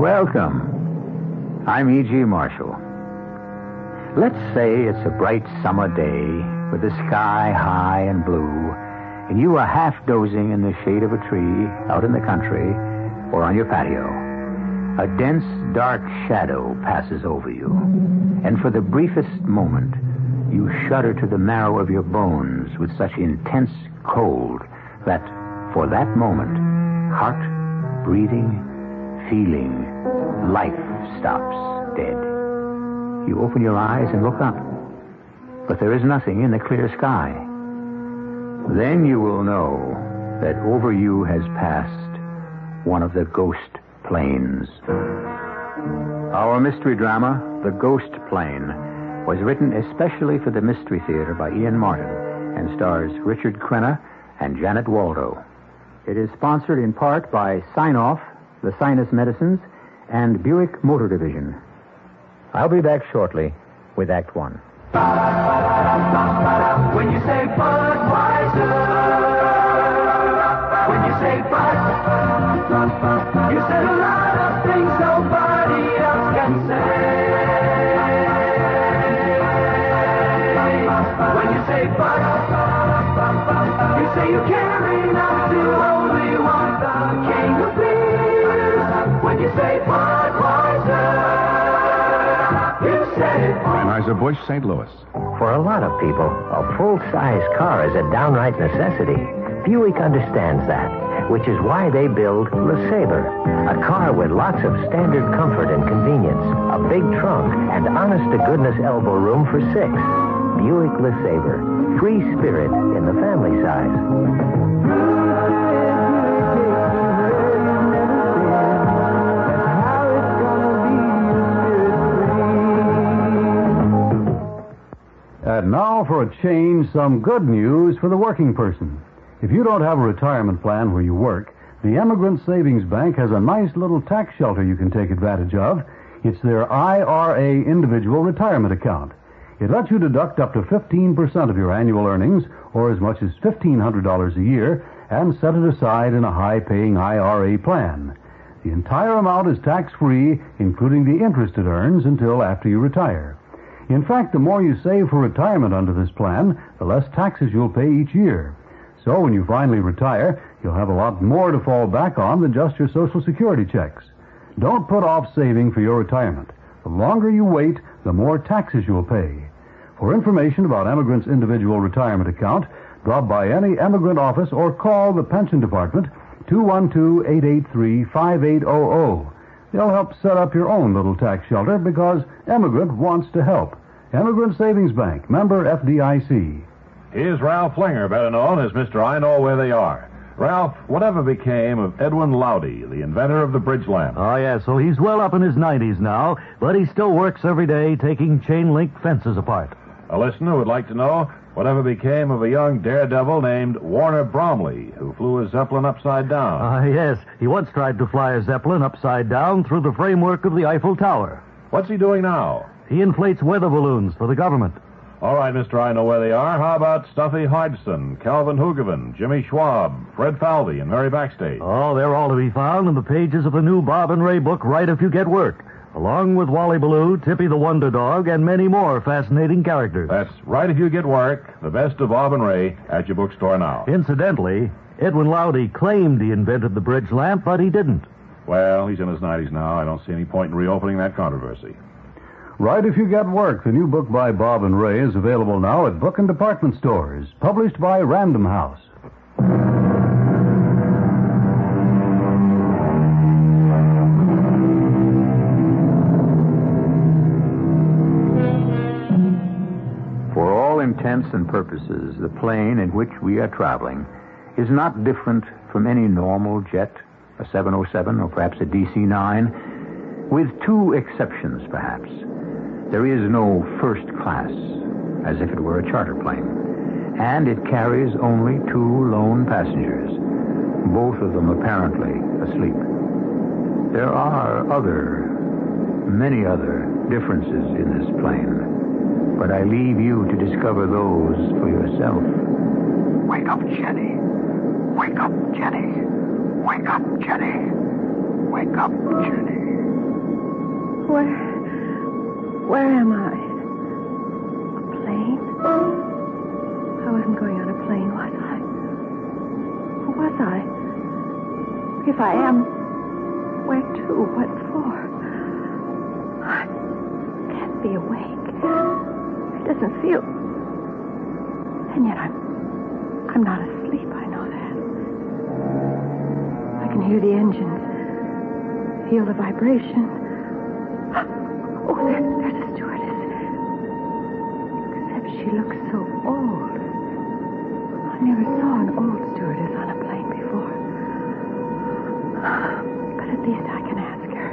Welcome. I'm E.G. Marshall. Let's say it's a bright summer day with the sky high and blue, and you are half dozing in the shade of a tree out in the country or on your patio. A dense, dark shadow passes over you, and for the briefest moment, you shudder to the marrow of your bones with such intense cold that, for that moment, heart, breathing, feeling, life stops dead. You open your eyes and look up, but there is nothing in the clear sky. Then you will know that over you has passed one of the ghost planes. Our mystery drama, The Ghost Plane, was written especially for the Mystery Theater by Ian Martin and stars Richard Crenna and Janet Waldo. It is sponsored in part by Sine-Off, the Sinus Medicines, and Buick Motor Division. I'll be back shortly with Act One. When you say Budweiser, when you say Bud, you said a lot of things nobody else can say. When you say Bud, you say you care Anheuser-Busch, St. Louis. For a lot of people, a full-size car is a downright necessity. Buick understands that, which is why they build LeSabre, a car with lots of standard comfort and convenience, a big trunk, and honest-to-goodness elbow room for six. Buick LeSabre, free spirit in the family size. For a change, some good news for the working person. If you don't have a retirement plan where you work, the Emigrant Savings Bank has a nice little tax shelter you can take advantage of. It's their IRA individual retirement account. It lets you deduct up to 15% of your annual earnings, or as much as $1,500 a year, and set it aside in a high paying IRA plan. The entire amount is tax free, including the interest it earns until after you retire. In fact, the more you save for retirement under this plan, the less taxes you'll pay each year. So when you finally retire, you'll have a lot more to fall back on than just your Social Security checks. Don't put off saving for your retirement. The longer you wait, the more taxes you'll pay. For information about Emigrant's individual retirement account, drop by any Emigrant office or call the Pension Department 212-883-5800. They'll help set up your own little tax shelter because Emigrant wants to help. Emigrant Savings Bank, member FDIC. Here's Ralph Flinger, better known as Mr. I Know Where They Are. Ralph, whatever became of Edwin Lowdy, the inventor of the bridge lamp? Oh, yeah, so he's well up in his 90s now, but he still works every day taking chain link fences apart. A listener would like to know whatever became of a young daredevil named Warner Bromley, who flew a Zeppelin upside down. Ah, yes, he once tried to fly a Zeppelin upside down through the framework of the Eiffel Tower. What's he doing now? He inflates weather balloons for the government. All right, Mr. I Know Where They Are. How about Stuffy Hodgson, Calvin Hoogovan, Jimmy Schwab, Fred Falvey, and Mary Backstayge? Oh, they're all to be found in the pages of the new Bob and Ray book, Write If You Get Work, along with Wally Ballou, Tippy the Wonder Dog, and many more fascinating characters. That's write if you get work. The best of Bob and Ray at your bookstore now. Incidentally, Edwin Lowdy claimed he invented the bridge lamp, but he didn't. Well, he's in his 90s now. I don't see any point in reopening that controversy. Write If You Get Work, the new book by Bob and Ray, is available now at book and department stores, published by Random House. And purposes, the plane in which we are traveling is not different from any normal jet, a 707 or perhaps a DC 9, with two exceptions, perhaps. There is no first class, as if it were a charter plane, and it carries only two lone passengers, both of them apparently asleep. There are other, many other differences in this plane, but I leave you to discover those for yourself. Wake up, Jenny. Wake up, Jenny. Wake up, Jenny. Wake up, Jenny. Where. Where am I? A plane? I wasn't going on a plane, was I? Who was I? If I am, where to? What for? I can't be awake. Doesn't feel. And yet I'm. I'm not asleep, I know that. I can hear the engines, feel the vibration. Oh, there, there's a stewardess. Except she looks so old. I never saw an old stewardess on a plane before. But at least I can ask her.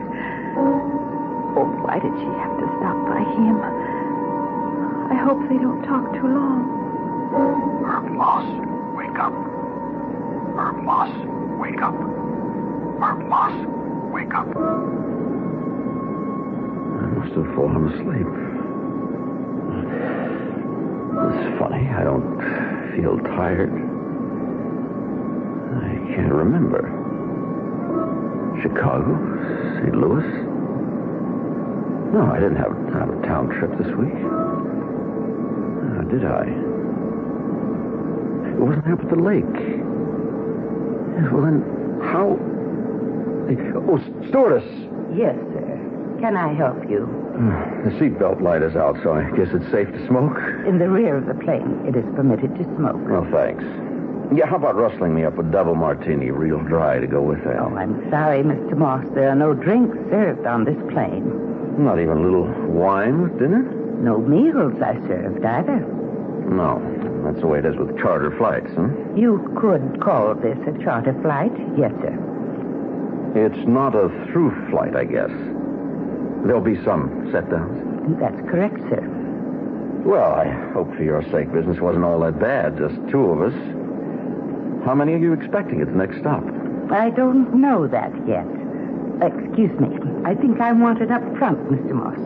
Oh, why did she have to stop by him? I hope they don't talk too long. Herb Moss, wake up. Herb Moss, wake up. Herb Moss, wake up. I must have fallen asleep. It's funny. I don't feel tired. I can't remember. Chicago? St. Louis? No, I didn't have an out of town trip this week. Did I? It wasn't up at the lake. Well, then, how. Oh, stewardess! Yes, sir. Can I help you? Uh, the seatbelt light is out, so I guess it's safe to smoke. In the rear of the plane, it is permitted to smoke. Well, thanks. Yeah, how about rustling me up a double martini, real dry, to go with that? Oh, I'm sorry, Mr. Moss. There are no drinks served on this plane. Not even a little wine with dinner? No meals are served either. No. That's the way it is with charter flights, huh? You could call this a charter flight. Yes, sir. It's not a through flight, I guess. There'll be some set downs. That's correct, sir. Well, I hope for your sake business wasn't all that bad. Just two of us. How many are you expecting at the next stop? I don't know that yet. Excuse me. I think I'm wanted up front, Mr. Moss.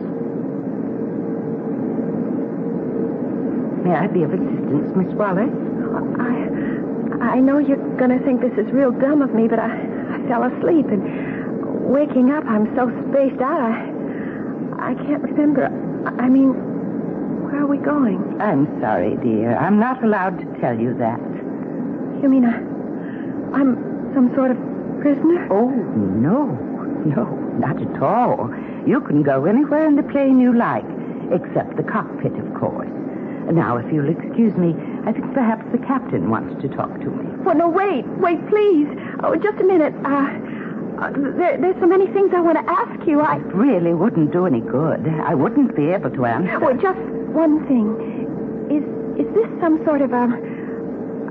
May I be of assistance, Miss Wallace? I, I know you're going to think this is real dumb of me, but I, I fell asleep and waking up, I'm so spaced out. I, I can't remember. I, I mean, where are we going? I'm sorry, dear. I'm not allowed to tell you that. You mean I, I'm some sort of prisoner? Oh, no. No, not at all. You can go anywhere in the plane you like, except the cockpit, of course. Now, if you'll excuse me, I think perhaps the captain wants to talk to me. Well, no, wait, wait, please. Oh, just a minute. Uh, uh, there, there's so many things I want to ask you. I. It really wouldn't do any good. I wouldn't be able to answer. Well, just one thing. Is is this some sort of a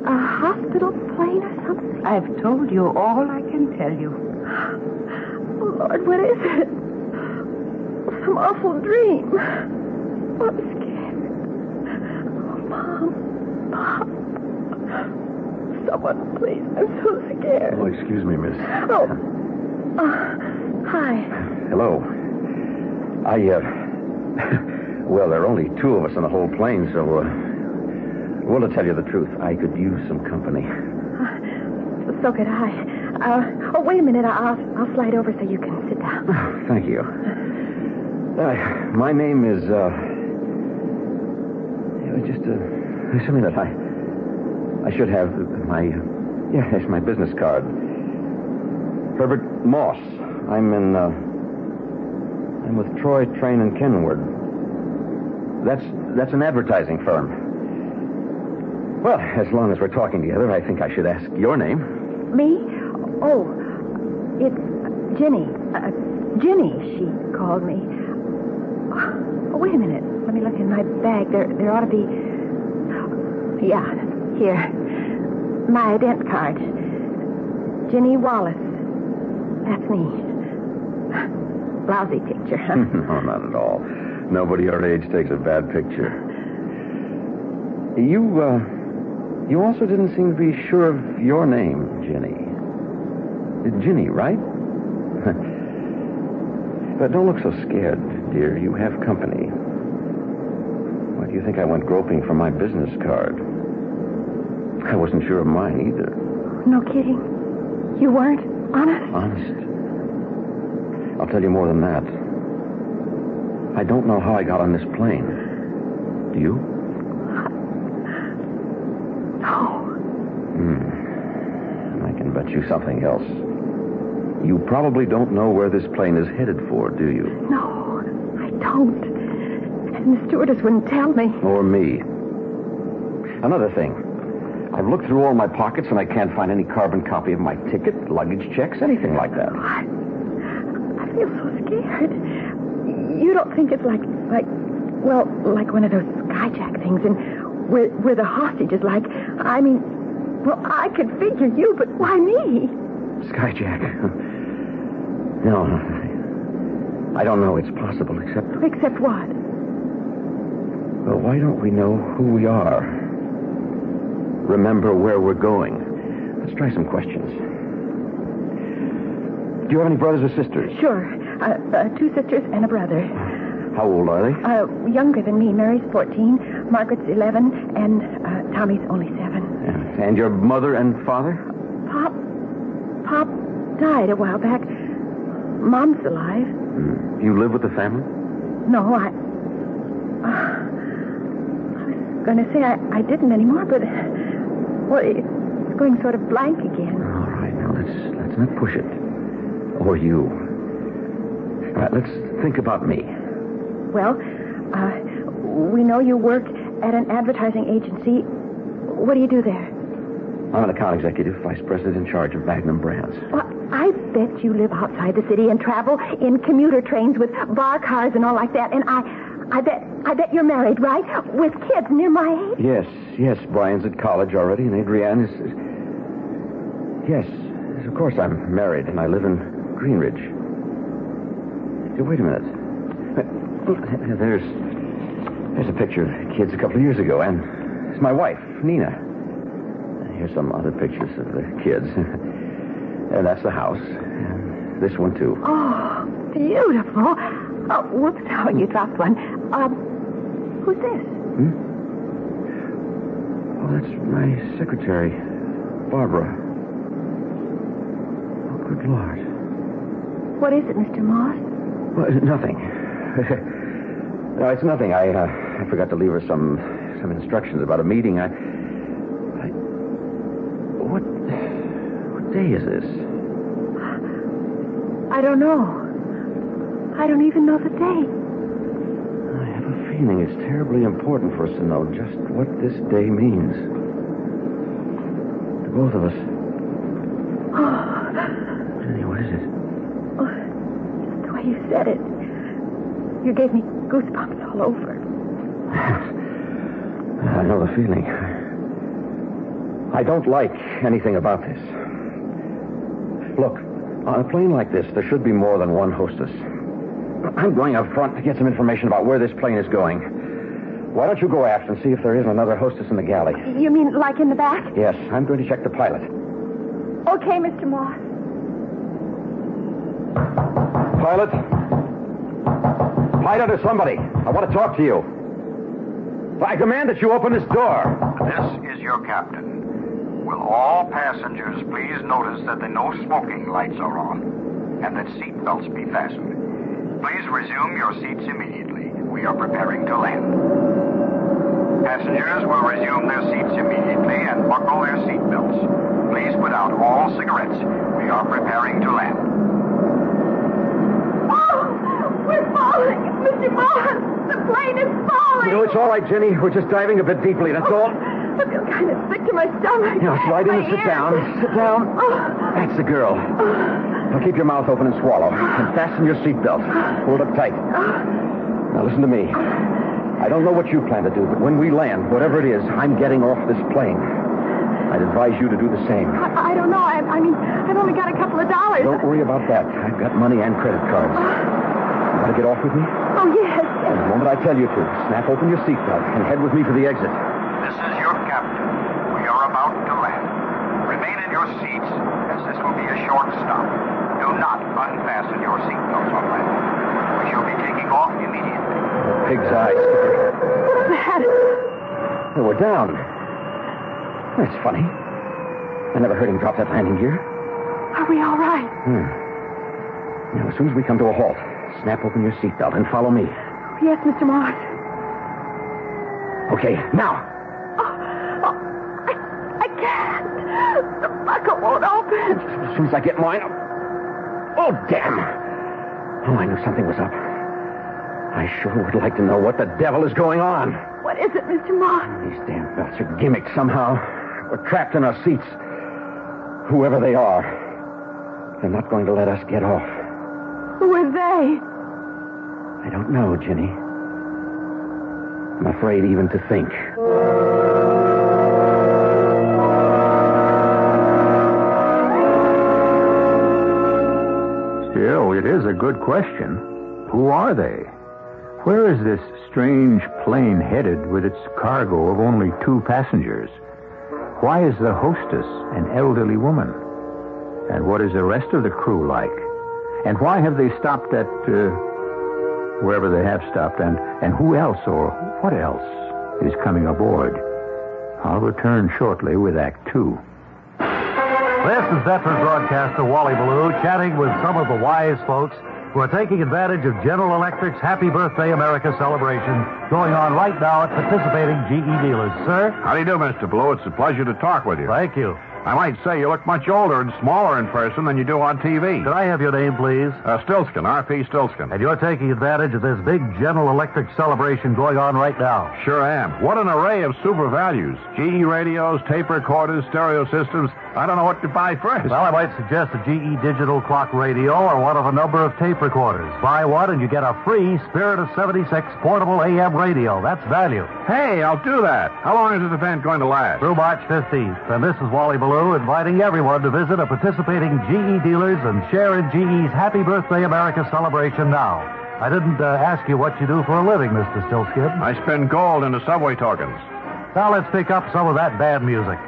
a hospital plane or something? I've told you all I can tell you. Oh, Lord, what is it? Some awful dream. Oh, I'm scared. Oh, Mom. Pop. Someone, please. I'm so scared. Oh, excuse me, miss. Oh. Uh, hi. Hello. I, uh. well, there are only two of us on the whole plane, so, uh. Well, to tell you the truth, I could use some company. Uh, so could I. Uh, oh, wait a minute. I'll, I'll slide over so you can sit down. Oh, thank you. Uh, my name is, uh. Just, uh. something that I. I should have my. Yeah, it's my business card. Herbert Moss. I'm in, uh. I'm with Troy, Train, and Kenwood. That's that's an advertising firm. Well, as long as we're talking together, I think I should ask your name. Me? Oh, it's Ginny. Uh, Ginny, she called me. Oh, wait a minute. Let me look in my bag. There, there ought to be. Yeah, here. My ident card. Ginny Wallace. That's me. Lousy picture, huh? no, not at all. Nobody our age takes a bad picture. You, uh, you also didn't seem to be sure of your name, Ginny. Ginny, right? but don't look so scared, dear. You have company. Do you think I went groping for my business card? I wasn't sure of mine either. No kidding. You weren't? Honest? Honest. I'll tell you more than that. I don't know how I got on this plane. Do you? No. Hmm. I can bet you something else. You probably don't know where this plane is headed for, do you? No, I don't. And the stewardess wouldn't tell me. Or me. Another thing. I've looked through all my pockets and I can't find any carbon copy of my ticket, luggage checks, anything like that. I, I feel so scared. You don't think it's like, like, well, like one of those skyjack things, and where, where the hostage is like, I mean, well, I could figure you, but why me? Skyjack. no, I don't know. It's possible, except. Except what? Well, why don't we know who we are? Remember where we're going. Let's try some questions. Do you have any brothers or sisters? Sure. Uh, uh, two sisters and a brother. How old are they? Uh, younger than me. Mary's 14, Margaret's 11, and uh, Tommy's only 7. Yeah. And your mother and father? Pop, Pop died a while back. Mom's alive. Hmm. You live with the family? No, I. Uh, I was going to say I, I didn't anymore, but. Well, it's going sort of blank again. All right, now let's let's not push it. Or you. All right, let's think about me. Well, uh, we know you work at an advertising agency. What do you do there? I'm an account executive, vice president in charge of Magnum Brands. Well, I bet you live outside the city and travel in commuter trains with bar cars and all like that. And I, I bet, I bet you're married, right? With kids near my age. Yes, yes. Brian's at college already, and Adrienne is. is... Yes, yes, of course I'm married, and I live in Greenridge. Wait a minute. There's, there's a picture of the kids a couple of years ago, and it's my wife, Nina. Here's some other pictures of the kids. and that's the house. And this one, too. Oh, beautiful. Oh, whoops, oh, you dropped one. Um, who's this? Hmm? Oh, that's my secretary, Barbara. Oh, good Lord. What is it, Mr. Moss? Well, nothing. no, it's nothing. I, uh, I forgot to leave her some some instructions about a meeting. I, I. What. What day is this? I don't know. I don't even know the date. I have a feeling it's terribly important for us to know just what this day means. To both of us. Oh, Jenny, what is it? oh, just the way you said it. You gave me goosebumps all over. I know the feeling. I don't like anything about this. Look, on a plane like this, there should be more than one hostess. I'm going up front to get some information about where this plane is going. Why don't you go aft and see if there isn't another hostess in the galley? You mean like in the back? Yes, I'm going to check the pilot. Okay, Mr. Moss. Pilot? Pilot or somebody. I want to talk to you. I command that you open this door. This is your captain. Will all passengers please notice that the no smoking lights are on and that seat belts be fastened? Please resume your seats immediately. We are preparing to land. Passengers will resume their seats immediately and buckle their seat belts. Please put out all cigarettes. We are preparing to land. Oh, we're falling, Mr. Moss. The plane is falling. You know, it's all right, Jenny. We're just diving a bit deeply, that's oh, all. I feel kind of sick to my stomach. Now, slide in My and sit ears. down. Sit down. Oh. That's the girl. Oh. Now, keep your mouth open and swallow. And fasten your seatbelt. Hold up tight. Now, listen to me. I don't know what you plan to do, but when we land, whatever it is, I'm getting off this plane. I'd advise you to do the same. I, I don't know. I, I mean, I've only got a couple of dollars. Don't worry about that. I've got money and credit cards. Uh. You want to get off with me? Oh, yes. And the moment I tell you to, snap open your seatbelt and head with me for the exit. This is your captain. We are about to land. Remain in your seats, as this will be a short stop. Do not unfasten your seatbelts on landing. We shall be taking off immediately. Pig's eyes. What's that? Hey, we're down. That's funny. I never heard him drop that landing gear. Are we all right? Hmm. Now, as soon as we come to a halt, snap open your seatbelt and follow me. Yes, Mr. Moss. Okay, now. Oh, oh, I, I can't. The buckle won't open. As soon as I get mine. Up Oh, damn. Oh, I knew something was up. I sure would like to know what the devil is going on. What is it, Mr. Moss? These damn belts are gimmicks somehow. We're trapped in our seats. Whoever they are, they're not going to let us get off. Who are they? I don't know, Ginny. I'm afraid even to think. Still, it is a good question. Who are they? Where is this strange plane headed with its cargo of only two passengers? Why is the hostess an elderly woman? And what is the rest of the crew like? And why have they stopped at uh, wherever they have stopped? And, and who else or what else is coming aboard? I'll return shortly with Act Two. This is veteran broadcaster Wally Ballou chatting with some of the wise folks who are taking advantage of General Electric's Happy Birthday America celebration going on right now at participating GE dealers. Sir? How do you do, Mr. Ballou? It's a pleasure to talk with you. Thank you. I might say you look much older and smaller in person than you do on TV. Could I have your name, please? Uh, Stilskin, R.P. Stilskin. And you're taking advantage of this big General Electric celebration going on right now. Sure am. What an array of super values. GE radios, tape recorders, stereo systems. I don't know what to buy first. Well, I might suggest a GE digital clock radio or one of a number of tape recorders. Buy one and you get a free Spirit of 76 portable AM radio. That's value. Hey, I'll do that. How long is this event going to last? Through March 15th. And this is Wally Ballou inviting everyone to visit a participating GE dealers and share in GE's Happy Birthday America celebration now. I didn't uh, ask you what you do for a living, Mr. Stilskin. I spend gold in the subway tokens. Now let's pick up some of that bad music.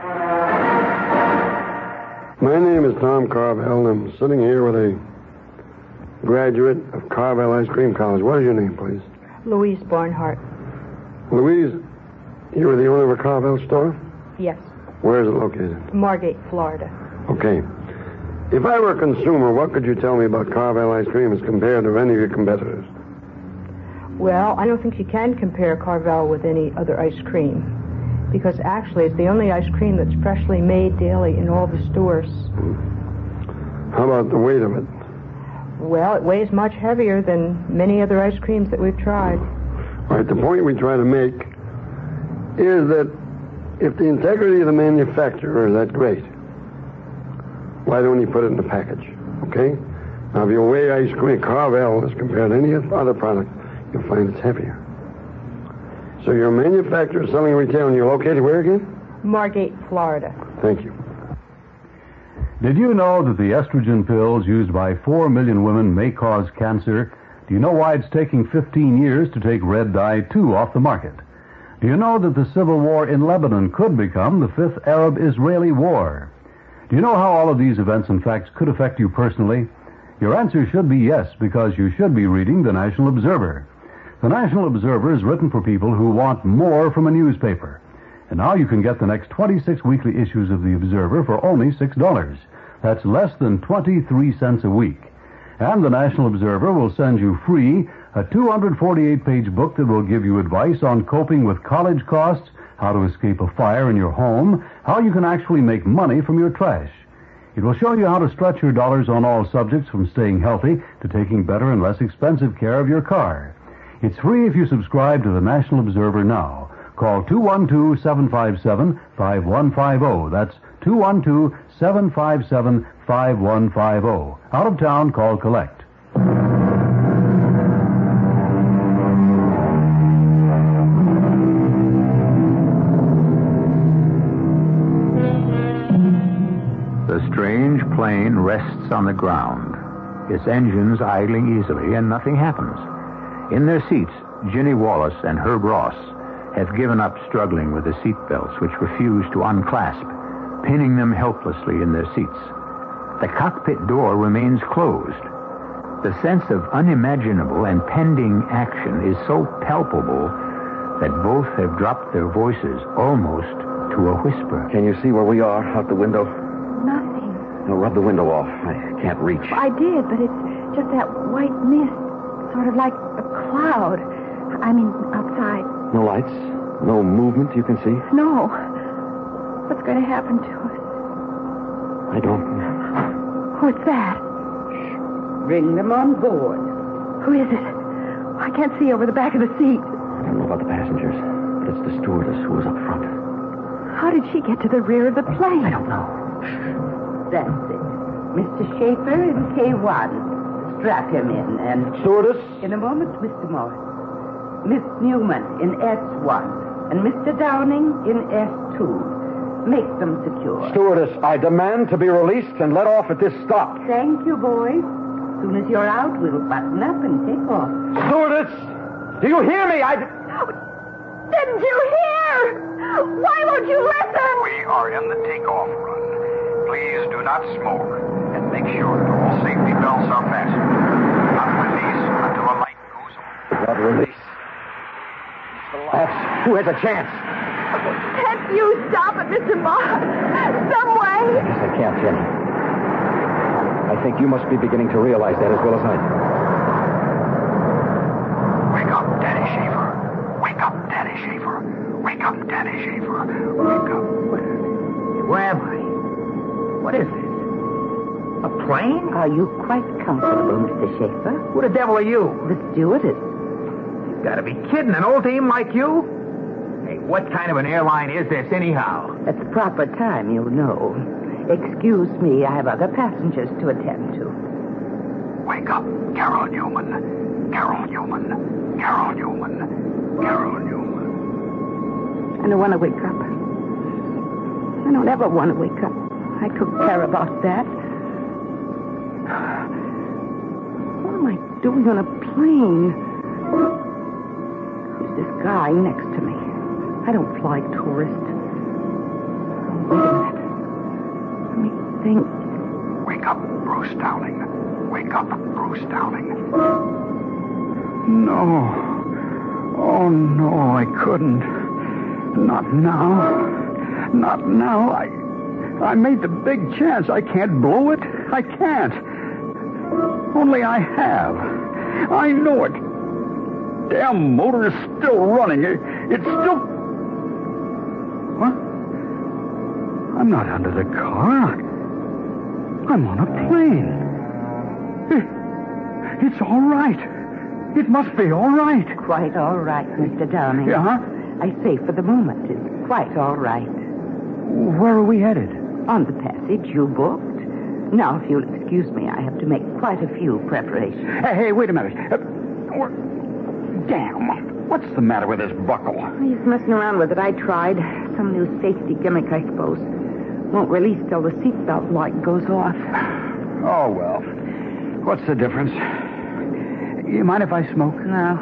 My name is Tom Carvel. And I'm sitting here with a graduate of Carvel Ice Cream College. What is your name, please? Louise Barnhart. Louise, you are the owner of a Carvel store? Yes. Where is it located? Margate, Florida. Okay. If I were a consumer, what could you tell me about Carvel ice cream as compared to any of your competitors? Well, I don't think you can compare Carvel with any other ice cream because actually it's the only ice cream that's freshly made daily in all the stores. Hmm. How about the weight of it? Well, it weighs much heavier than many other ice creams that we've tried. All right, the point we try to make is that if the integrity of the manufacturer is that great, why don't you put it in the package? Okay? Now, if you weigh ice cream, Carvel as compared to any other product, you'll find it's heavier. So you're a manufacturer selling retail, and you're located where again? Margate, Florida. Thank you. Did you know that the estrogen pills used by 4 million women may cause cancer? Do you know why it's taking 15 years to take Red Dye 2 off the market? Do you know that the civil war in Lebanon could become the fifth Arab Israeli war? Do you know how all of these events and facts could affect you personally? Your answer should be yes, because you should be reading the National Observer. The National Observer is written for people who want more from a newspaper. And now you can get the next 26 weekly issues of the Observer for only $6. That's less than 23 cents a week. And the National Observer will send you free a 248 page book that will give you advice on coping with college costs, how to escape a fire in your home, how you can actually make money from your trash. It will show you how to stretch your dollars on all subjects from staying healthy to taking better and less expensive care of your car. It's free if you subscribe to the National Observer now. Call 212-757-5150. That's 212-757-5150. Out of town, call collect. Plane rests on the ground, its engines idling easily, and nothing happens. In their seats, Ginny Wallace and Herb Moss have given up struggling with the seat belts, which refuse to unclasp, pinning them helplessly in their seats. The cockpit door remains closed. The sense of unimaginable and pending action is so palpable that both have dropped their voices almost to a whisper. Can you see where we are out the window? Nothing. No, rub the window off. I can't reach. I did, but it's just that white mist, sort of like a cloud. I mean, outside. No lights? No movement you can see? No. What's going to happen to us? I don't know. What's that? Bring them on board. Who is it? I can't see over the back of the seat. I don't know about the passengers, but it's the stewardess who was up front. How did she get to the rear of the plane? I don't know. That's it. Mr. Schaefer in K1. Strap him in and... Stewardess? In a moment, Mr. Moss. Miss Newman in S1 and Mr. Downing in S2. Make them secure. Stewardess, I demand to be released and let off at this stop. Thank you, boys. As soon as you're out, we'll button up and take off. Stewardess! Do you hear me? I. Didn't you hear? Why won't you listen? We are in the takeoff run. Please do not smoke and make sure that all safety belts are fastened. Not release until a light goes on. Not release. That's. Who has a chance? Can't you stop it, Mr. Moss? Some way. Yes, I can't, Jen. I think you must be beginning to realize that as well as I do. Wake up, Danny Schaefer. Wake up, Danny Schaefer. Wake up, Danny Schaefer. Wake up. Where am I? What is this? A plane? Are you quite comfortable, Mr. Schaefer? Who the devil are you? The stewardess. You gotta be kidding. An old team like you? Hey, what kind of an airline is this, anyhow? At the proper time, you'll know. Excuse me, I have other passengers to attend to. Wake up, Carol Newman. Carol Newman. Carol Newman. Carol Newman. I don't want to wake up. I don't ever want to wake up. I took care about that. What am I doing on a plane? Who's this guy next to me? I don't fly tourist. Wait a minute. Let me think. Wake up, Bruce Downing. Wake up, Bruce Downing. No. Oh, no, I couldn't. Not now. Not now. I. I made the big chance. I can't blow it. I can't. Only I have. I know it. Damn motor is still running. It, it's still. What? I'm not under the car. I'm on a plane. It, it's all right. It must be all right. Quite all right, Mr. Downing. Yeah? I say for the moment, it's quite all right. Where are we headed? On the passage you booked. Now, if you'll excuse me, I have to make quite a few preparations. Hey, hey, wait a minute. Uh, damn. What's the matter with this buckle? He's messing around with it. I tried. Some new safety gimmick, I suppose. Won't release till the seatbelt light goes off. Oh, well. What's the difference? You mind if I smoke? No.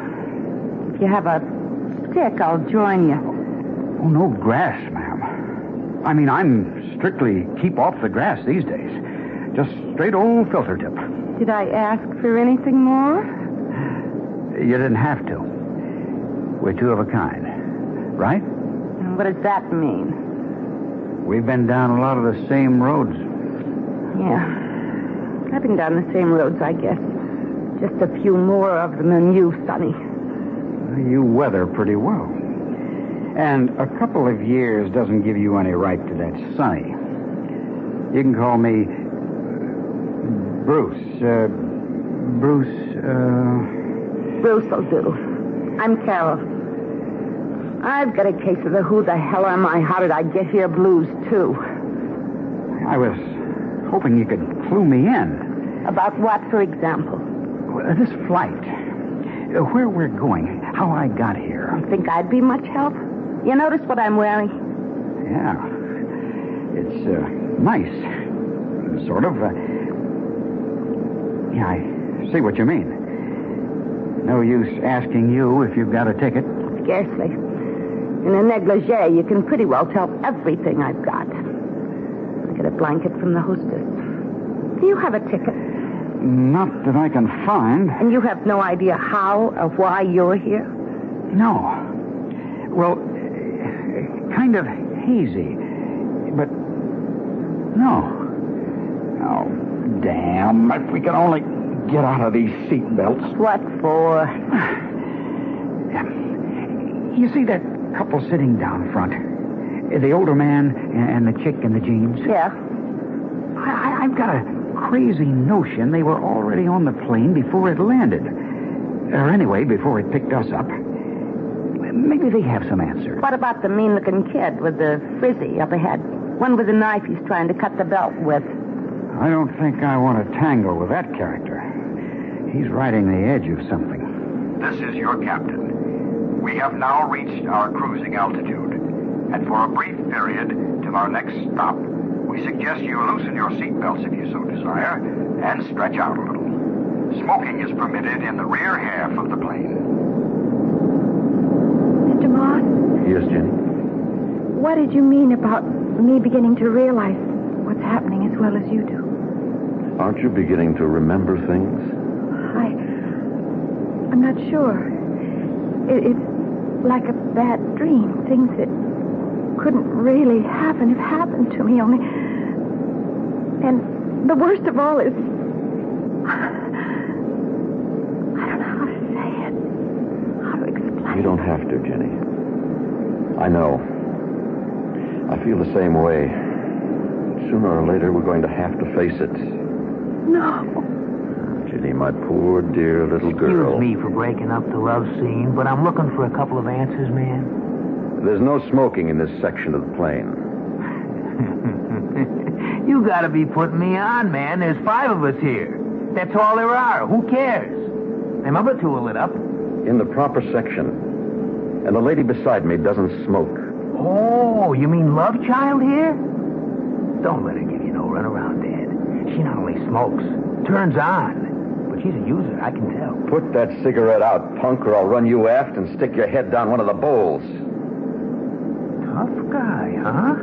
If you have a stick, I'll join you. Oh, no grass, ma'am. I mean, I'm strictly keep off the grass these days. Just straight old filter tip. Did I ask for anything more? You didn't have to. We're two of a kind, right? And What does that mean? We've been down a lot of the same roads. Yeah. I've been down the same roads, I guess. Just a few more of them than you, Sonny. You weather pretty well. And a couple of years doesn't give you any right to that Sonny. You can call me uh, Bruce. Uh, Bruce, uh... Bruce will do. I'm Carol. I've got a case of the who the hell am I, how did I get here blues, too. I was hoping you could clue me in. About what, for example? Uh, This flight. Uh, Where we're going. How I got here. You think I'd be much help? You notice what I'm wearing? Yeah. It's, uh, nice. sort of. Uh, yeah, I see what you mean. No use asking you if you've got a ticket. Scarcely. In a negligee, you can pretty well tell everything I've got. I get a blanket from the hostess. Do you have a ticket? Not that I can find. And you have no idea how or why you're here? No. Well, kind of hazy. But no. Oh, damn. If we could only get out of these seat belts. What for? You see that couple sitting down front? The older man and the chick in the jeans? Yeah. I, I've got a crazy notion they were already on the plane before it landed. Or anyway, before it picked us up. Maybe they have some answer. What about the mean looking kid with the frizzy up ahead? One with a knife he's trying to cut the belt with. I don't think I want to tangle with that character. He's riding the edge of something. This is your captain. We have now reached our cruising altitude. And for a brief period, till our next stop, we suggest you loosen your seatbelts if you so desire and stretch out a little. Smoking is permitted in the rear half of the plane. Mr. Moss, Yes, Jenny? what did you mean about me beginning to realize what's happening as well as you do? Aren't you beginning to remember things? I. I'm not sure. It, it's like a bad dream. Things that couldn't really happen have happened to me, only. And the worst of all is. I don't know how to say it. How to explain You don't have to, Jenny. I know. I feel the same way. Sooner or later, we're going to have to face it. No. Jenny, my poor, dear little girl. Excuse me for breaking up the love scene, but I'm looking for a couple of answers, man. There's no smoking in this section of the plane. You gotta be putting me on, man. There's five of us here. That's all there are. Who cares? Them other two are lit up. In the proper section. And the lady beside me doesn't smoke. Oh, you mean love child here? Don't let her give you no runaround, Dad. She not only smokes, turns on, but she's a user, I can tell. Put that cigarette out, punk, or I'll run you aft and stick your head down one of the bowls. Tough guy, huh?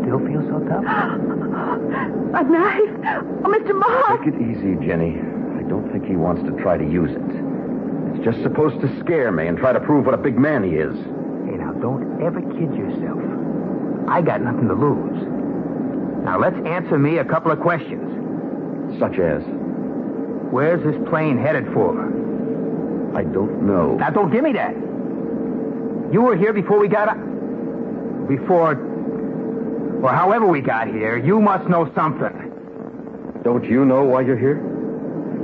Still feel so tough? A knife? Oh, Mr. Moss! Take it easy, Jenny. I don't think he wants to try to use it. Just supposed to scare me and try to prove what a big man he is. Hey, now, don't ever kid yourself. I got nothing to lose. Now, let's answer me a couple of questions. Such as? Where's this plane headed for? I don't know. Now, don't give me that. You were here before we got up. Before. Or however we got here, you must know something. Don't you know why you're here?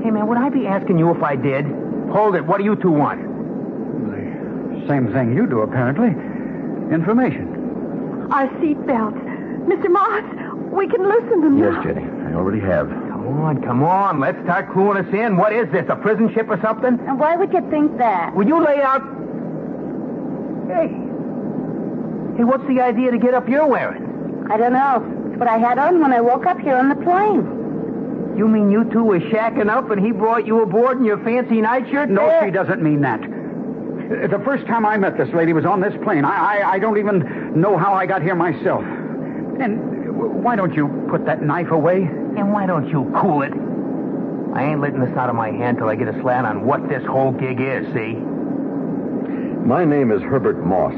Hey, man, would I be asking you if I did? Hold it. What do you two want? The same thing you do, apparently. Information. Our seat belts. Mr. Moss, we can loosen them Yes, now. Jenny. I already have. Come on, come on. Let's start cluing us in. What is this, a prison ship or something? And why would you think that? Will you lay out... Hey. Hey, what's the idea to get up you're wearing? I don't know. It's what I had on when I woke up here on the plane. You mean you two were shacking up and he brought you aboard in your fancy nightshirt? No, there? she doesn't mean that. The first time I met this lady was on this plane. I, I, I don't even know how I got here myself. And why don't you put that knife away? And why don't you cool it? I ain't letting this out of my hand till I get a slant on what this whole gig is, see? My name is Herbert Moss.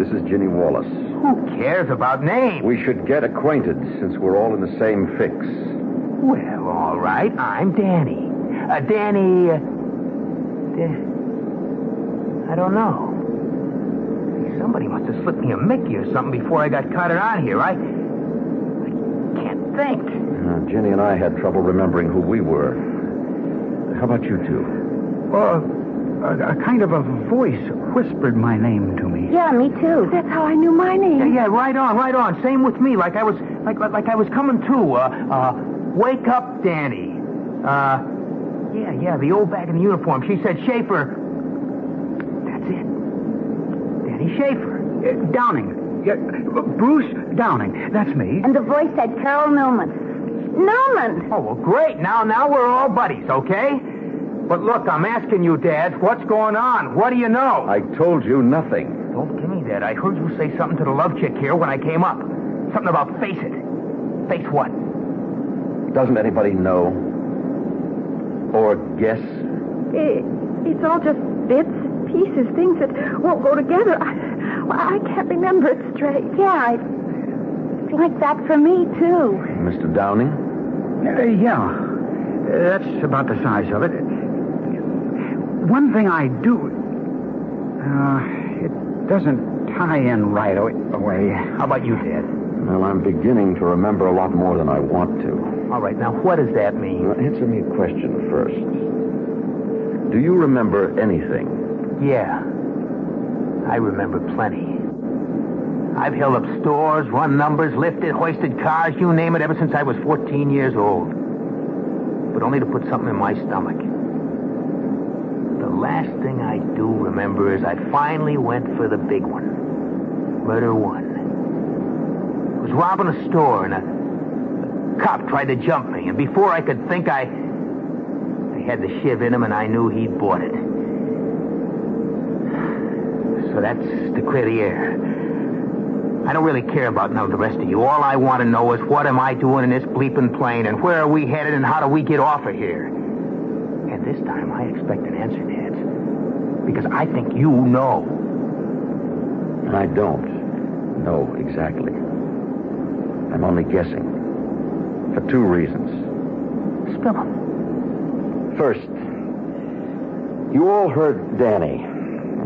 This is Ginny Wallace. Who cares about names? We should get acquainted since we're all in the same fix. Well, all right. I'm Danny. Uh, Danny. Uh, Da- I don't know. Somebody must have slipped me a Mickey or something before I got carted on here. I. I can't think. Uh, Jenny and I had trouble remembering who we were. How about you two? Uh, a, a kind of a voice whispered my name to me. Yeah, me too. That's how I knew my name. Yeah, yeah, right on, right on. Same with me. Like I was, like, like, like I was coming to. Uh, uh, wake up, Danny. Uh, yeah, yeah, the old bag in the uniform. She said, Schaefer. That's it. Danny Schaefer. Uh, Downing. Yeah, Bruce Downing. That's me. And the voice said Carol Newman. Newman! Oh, well, great. Now, now we're all buddies, okay? But look, I'm asking you, Dad, what's going on? What do you know? I told you nothing. Don't give me that. I heard you say something to the love chick here when I came up. Something about face it. Face what? Doesn't anybody know? Or guess? It, it's all just bits, pieces, things that won't go together. I, well, I can't remember it straight. Yeah, it's like that for me, too. Mr. Downing? Uh, yeah. Uh, that's about the size of it. One thing I do. Uh, it doesn't tie in right away. How about you, Dad? Well, I'm beginning to remember a lot more than I want to. All right, now what does that mean? Now, answer me a question first. Do you remember anything? Yeah. I remember plenty. I've held up stores, run numbers, lifted, hoisted cars, you name it, ever since I was 14 years old. But only to put something in my stomach. The last thing I do remember is I finally went for the big one. Murder one. I was robbing a store and a cop tried to jump me, and before I could think, I. I had the shiv in him and I knew he'd bought it. So that's to clear the air. I don't really care about none of the rest of you. All I want to know is what am I doing in this bleeping plane, and where are we headed, and how do we get off of here? And this time I expect an answer, Dad. Because I think you know. I don't know exactly. I'm only guessing. For two reasons. Spill them. First, you all heard Danny.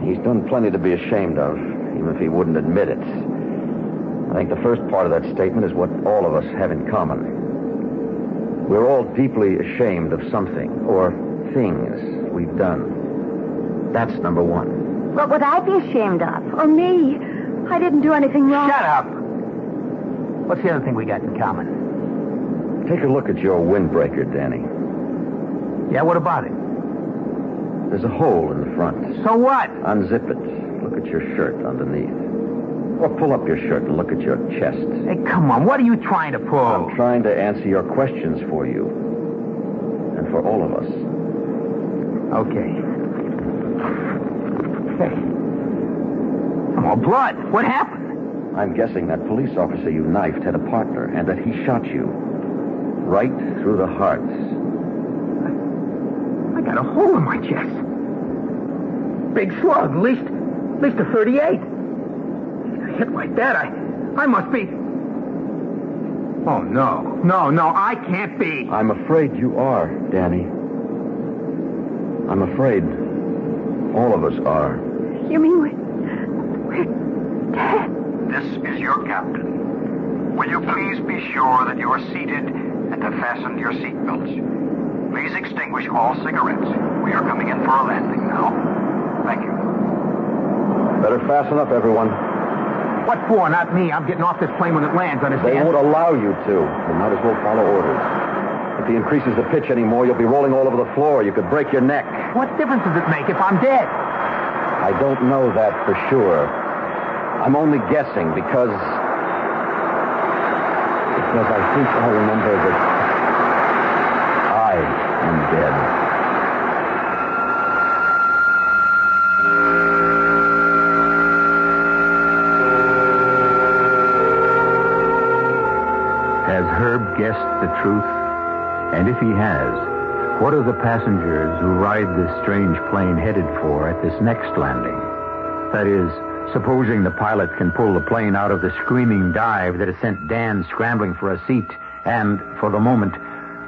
He's done plenty to be ashamed of, even if he wouldn't admit it. I think the first part of that statement is what all of us have in common. We're all deeply ashamed of something or things we've done. That's number one. What would I be ashamed of? Or me? I didn't do anything wrong. Shut up! What's the other thing we got in common? Take a look at your windbreaker, Danny. Yeah, what about it? There's a hole in the front. So what? Unzip it. Look at your shirt underneath. Or pull up your shirt and look at your chest. Hey, come on. What are you trying to pull? I'm trying to answer your questions for you. And for all of us. Okay. Hey. Come on, blood. What happened? I'm guessing that police officer you knifed had a partner and that he shot you. Right through the heart. I got a hole in my chest. Big slug, at least, at least a 38. A hit like that, I, I must be. Oh no, no, no! I can't be. I'm afraid you are, Danny. I'm afraid all of us are. You mean we're, we're dead? This is your captain. Will you please be sure that you are seated and have fastened your seatbelts? Please extinguish all cigarettes. We are coming in for a landing now. Thank you. Better fasten up, everyone. What for? Not me. I'm getting off this plane when it lands, understand? They won't allow you to. You might as well follow orders. If he increases the pitch anymore, you'll be rolling all over the floor. You could break your neck. What difference does it make if I'm dead? I don't know that for sure. I'm only guessing because. Because I think I remember that I am dead. Has Herb guessed the truth? And if he has, what are the passengers who ride this strange plane headed for at this next landing? That is, supposing the pilot can pull the plane out of the screaming dive that has sent Dan scrambling for a seat and, for the moment,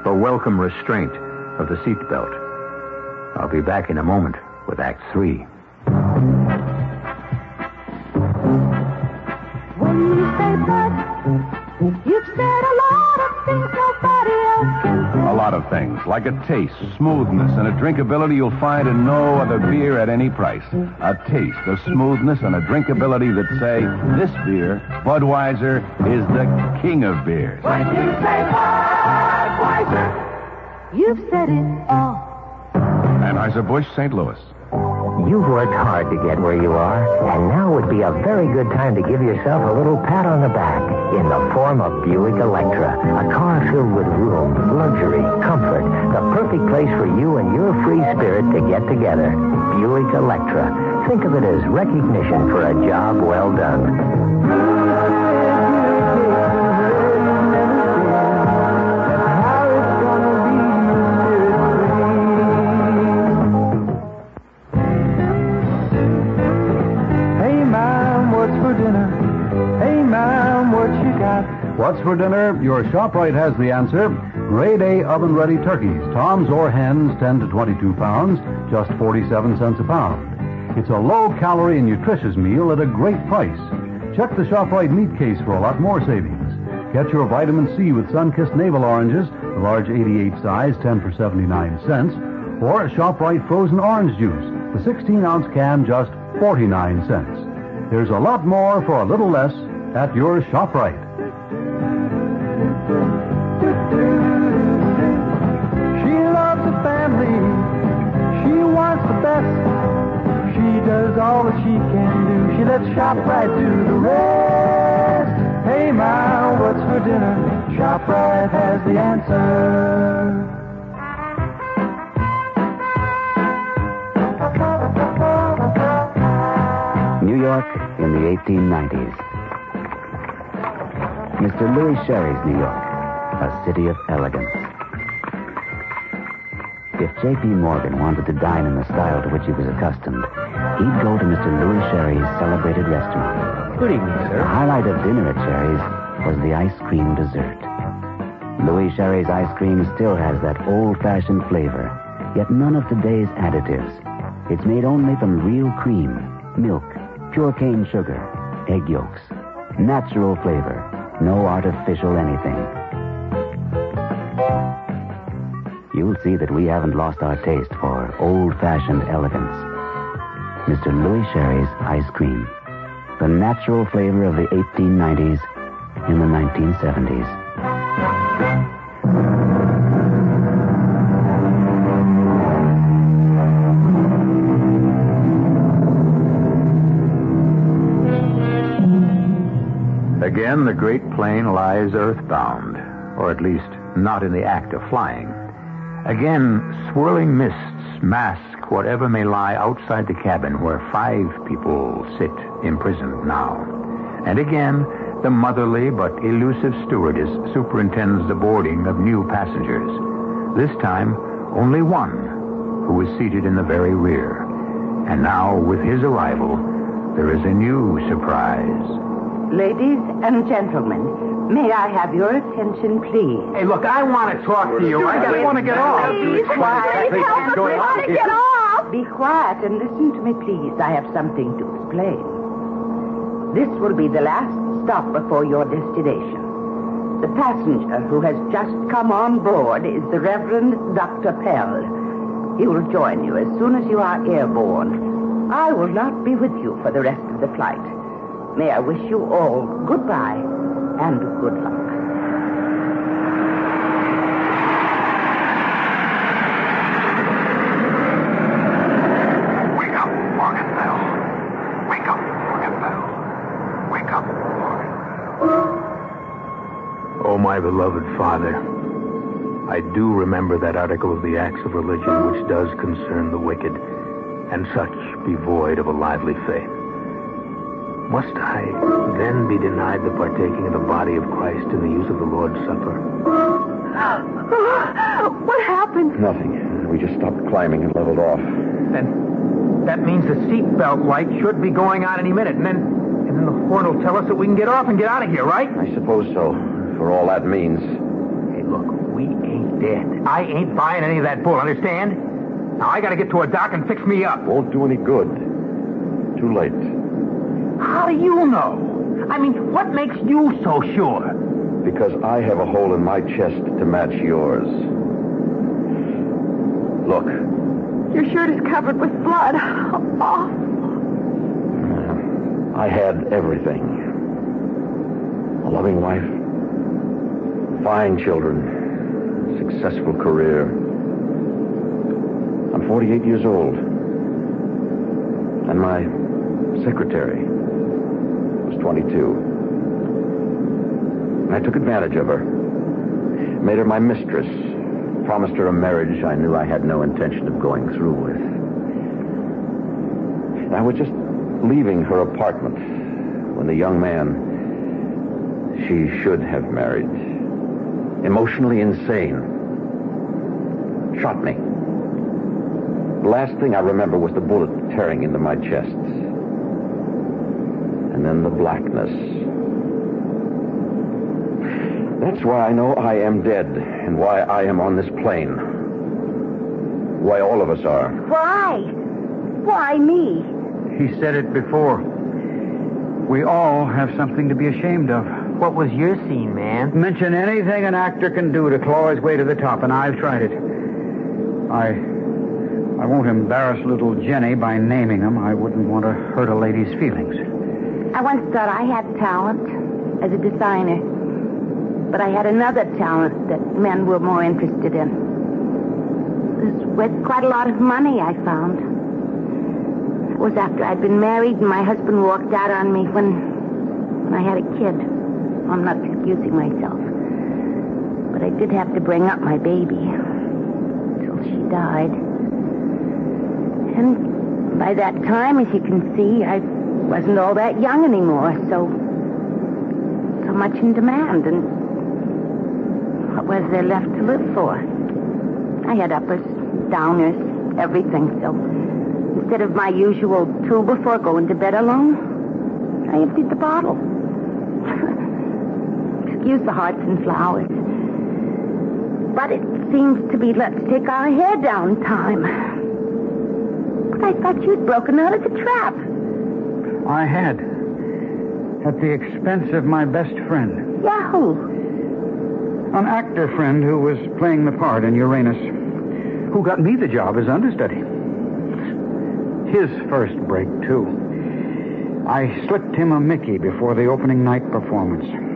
the welcome restraint of the seatbelt. I'll be back in a moment with Act Three. When you say but, you've said a lot of things nobody else can say. A lot of things, like a taste, smoothness, and a drinkability you'll find in no other beer at any price. A taste, a smoothness, and a drinkability that say, this beer, Budweiser, is the king of beers. When you say Budweiser, you've said it all. Anheuser-Busch, St. Louis. You've worked hard to get where you are, and now would be a very good time to give yourself a little pat on the back in the form of Buick Electra, a car filled with room, luxury, comfort, the perfect place for you and your free spirit to get together. Buick Electra. Think of it as recognition for a job well done. Your ShopRite has the answer. Grade A oven ready turkeys, toms or hens, 10 to 22 pounds, just 47 cents a pound. It's a low calorie and nutritious meal at a great price. Check the ShopRite meat case for a lot more savings. Get your vitamin C with sun-kissed navel oranges, the large 88 size, 10 for 79 cents, or ShopRite frozen orange juice, the 16 ounce can, just 49 cents. There's a lot more for a little less at your ShopRite. Does all that she can do. She lets shop right do the rest. Hey, ma, what's for dinner? ShopRite has the answer. New York in the 1890s. Mr. Louis Sherry's New York, a city of elegance. If J.P. Morgan wanted to dine in the style to which he was accustomed, he'd go to Mr. Louis Sherry's celebrated restaurant. Good evening, sir. The highlight of dinner at Sherry's was the ice cream dessert. Louis Sherry's ice cream still has that old-fashioned flavor, yet none of today's additives. It's made only from real cream, milk, pure cane sugar, egg yolks. Natural flavor, no artificial anything. You'll see that we haven't lost our taste for old-fashioned elegance. Mr. Louis Sherry's ice cream. The natural flavor of the 1890s in the 1970s. Again, the great plane lies earthbound, or at least not in the act of flying. Again, swirling mists mask whatever may lie outside the cabin where five people sit imprisoned now. And again, the motherly but elusive stewardess superintends the boarding of new passengers. This time, only one, who is seated in the very rear. And now, with his arrival, there is a new surprise. Ladies and gentlemen, may I have your attention, please? Hey, look, I want to talk to you. I gotta want to get off. Please, quiet. Please, Help us, going we on want to get off. Be quiet and listen to me, please. I have something to explain. This will be the last stop before your destination. The passenger who has just come on board is the Reverend Dr. Pell. He will join you as soon as you are airborne. I will not be with you for the rest of the flight. May I wish you all goodbye and good luck. Wake up, Morgan Bell. Wake up, Morgan Bell. Wake up, Morgan. Oh, my beloved father, I do remember that article of the Acts of Religion which does concern the wicked, and such be void of a lively faith. Must I then be denied the partaking of the body of Christ in the use of the Lord's Supper? What happened? Nothing. We just stopped climbing and leveled off. Then that means the seatbelt light should be going on any minute, and then and then the horn will tell us that we can get off and get out of here, right? I suppose so, for all that means. Hey, look, we ain't dead. I ain't buying any of that bull, understand? Now I gotta get to a doc and fix me up. Won't do any good. Too late. How do you know? I mean, what makes you so sure? Because I have a hole in my chest to match yours. Look, Your shirt is covered with blood. Oh, I had everything. A loving wife, fine children, successful career. I'm 48 years old. And my secretary was 22. I took advantage of her, made her my mistress, promised her a marriage I knew I had no intention of going through with. I was just leaving her apartment when the young man she should have married, emotionally insane, shot me. The last thing I remember was the bullet tearing into my chest. And then the blackness. That's why I know I am dead and why I am on this plane. Why all of us are. Why? Why me? He said it before. We all have something to be ashamed of. What was your scene, man? Mention anything an actor can do to claw his way to the top, and I've tried it. I. I won't embarrass little Jenny by naming him. I wouldn't want to hurt a lady's feelings. I once thought I had talent as a designer, but I had another talent that men were more interested in. It was worth quite a lot of money, I found. It was after I'd been married and my husband walked out on me when, when I had a kid. I'm not excusing myself. But I did have to bring up my baby until she died. And by that time, as you can see, I wasn't all that young anymore, so so much in demand, and what was there left to live for? I had uppers, downers, everything, so instead of my usual two before going to bed alone, I emptied the bottle. Excuse the hearts and flowers. But it seems to be let's take our hair down time. But I thought you'd broken out of the trap. I had. At the expense of my best friend. Yahoo! An actor friend who was playing the part in Uranus, who got me the job as understudy. His first break, too. I slipped him a Mickey before the opening night performance.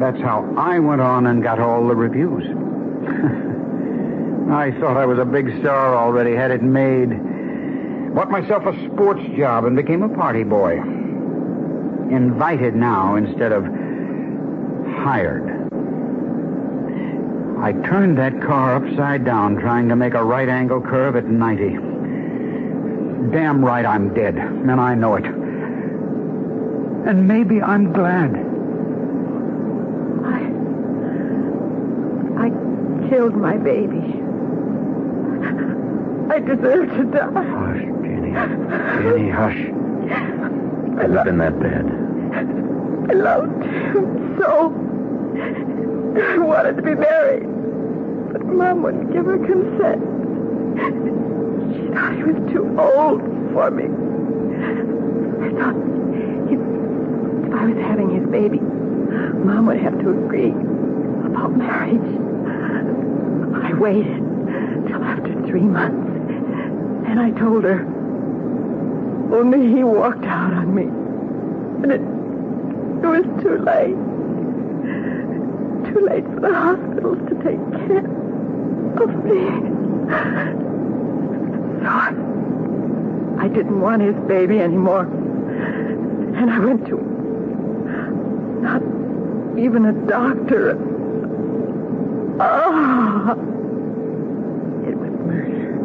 That's how I went on and got all the reviews. I thought I was a big star already, had it made. Bought myself a sports job and became a party boy. Invited now instead of hired. I turned that car upside down trying to make a right angle curve at 90. Damn right I'm dead, and I know it. And maybe I'm glad. I killed my baby. I deserve to die. Hush, Jenny. Jenny, hush. I it in that bed. I loved him so. I wanted to be married. But Mom wouldn't give her consent. She thought he was too old for me. I thought if, if I was having his baby, Mom would have to agree about marriage. Waited till after three months. And I told her. Only he walked out on me. And it, it was too late. Too late for the hospitals to take care of me. So I, I didn't want his baby anymore. And I went to not even a doctor. Ah! It was murder.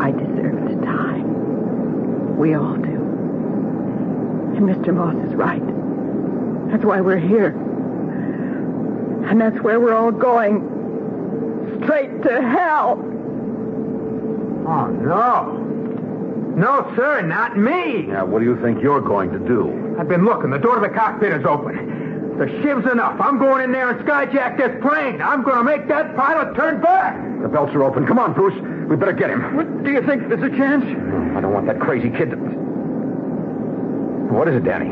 I deserve to die. We all do. And Mr. Moss is right. That's why we're here. And that's where we're all going. Straight to hell. Oh, no. No, sir, not me. Now, what do you think you're going to do? I've been looking. The door to the cockpit is open. The shiv's enough. I'm going in there and skyjack this plane. I'm going to make that pilot turn back. The belts are open. Come on, Bruce. We better get him. What, do you think there's a chance? I don't want that crazy kid to... What is it, Danny?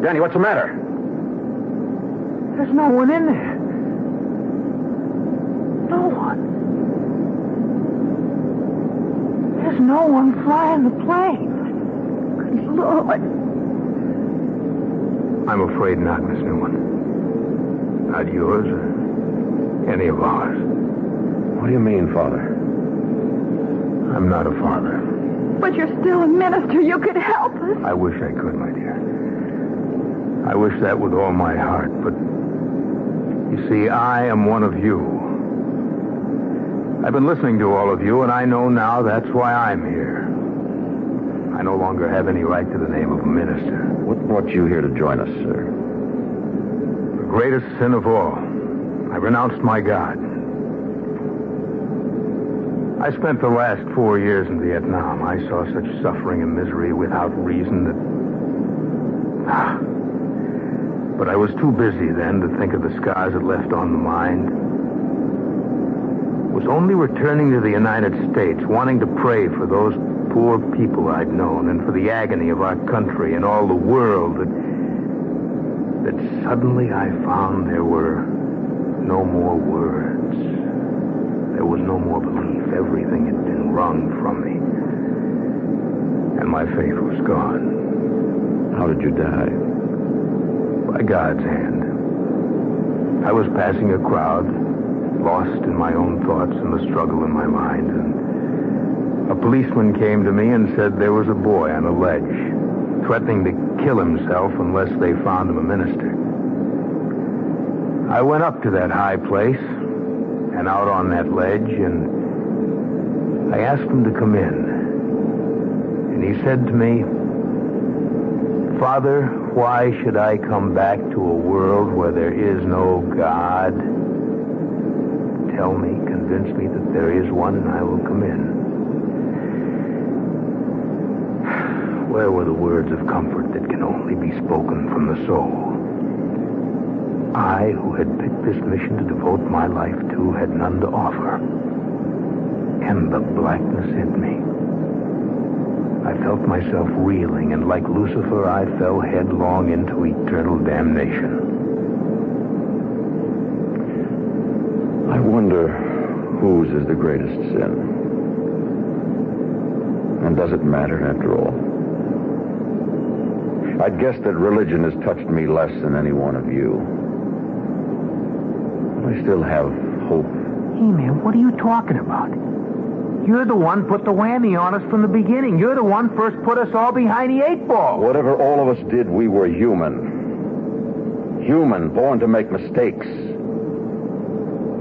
Danny, what's the matter? There's no one in there. No one. There's no one flying the plane. Good Lord. I'm afraid not, Miss Newman. Not yours or any of ours. What do you mean, Father? I'm not a father. But you're still a minister. You could help us. I wish I could, my dear. I wish that with all my heart, but you see, I am one of you. I've been listening to all of you, and I know now that's why I'm here. I no longer have any right to the name of a minister. What brought you here to join us, sir? The greatest sin of all. I renounced my God. I spent the last four years in Vietnam. I saw such suffering and misery without reason that. Ah. But I was too busy then to think of the scars it left on the mind. It Was only returning to the United States, wanting to pray for those poor people I'd known and for the agony of our country and all the world that. that suddenly I found there were no more words. There was no more belief. Everything had been wrung from me. And my faith was gone. How did you die? By God's hand. I was passing a crowd, lost in my own thoughts and the struggle in my mind, and a policeman came to me and said there was a boy on a ledge, threatening to kill himself unless they found him a minister. I went up to that high place and out on that ledge, and I asked him to come in. And he said to me, Father, why should I come back to a world where there is no God? Tell me, convince me that there is one, and I will come in. Where were the words of comfort that can only be spoken from the soul? I, who had picked this mission to devote my life to, had none to offer. And the blackness hit me. I felt myself reeling, and like Lucifer, I fell headlong into eternal damnation. I wonder whose is the greatest sin. And does it matter after all? I'd guess that religion has touched me less than any one of you. But I still have hope. Hey, man, what are you talking about? You're the one put the whammy on us from the beginning. You're the one first put us all behind the eight ball. Whatever all of us did, we were human. Human, born to make mistakes.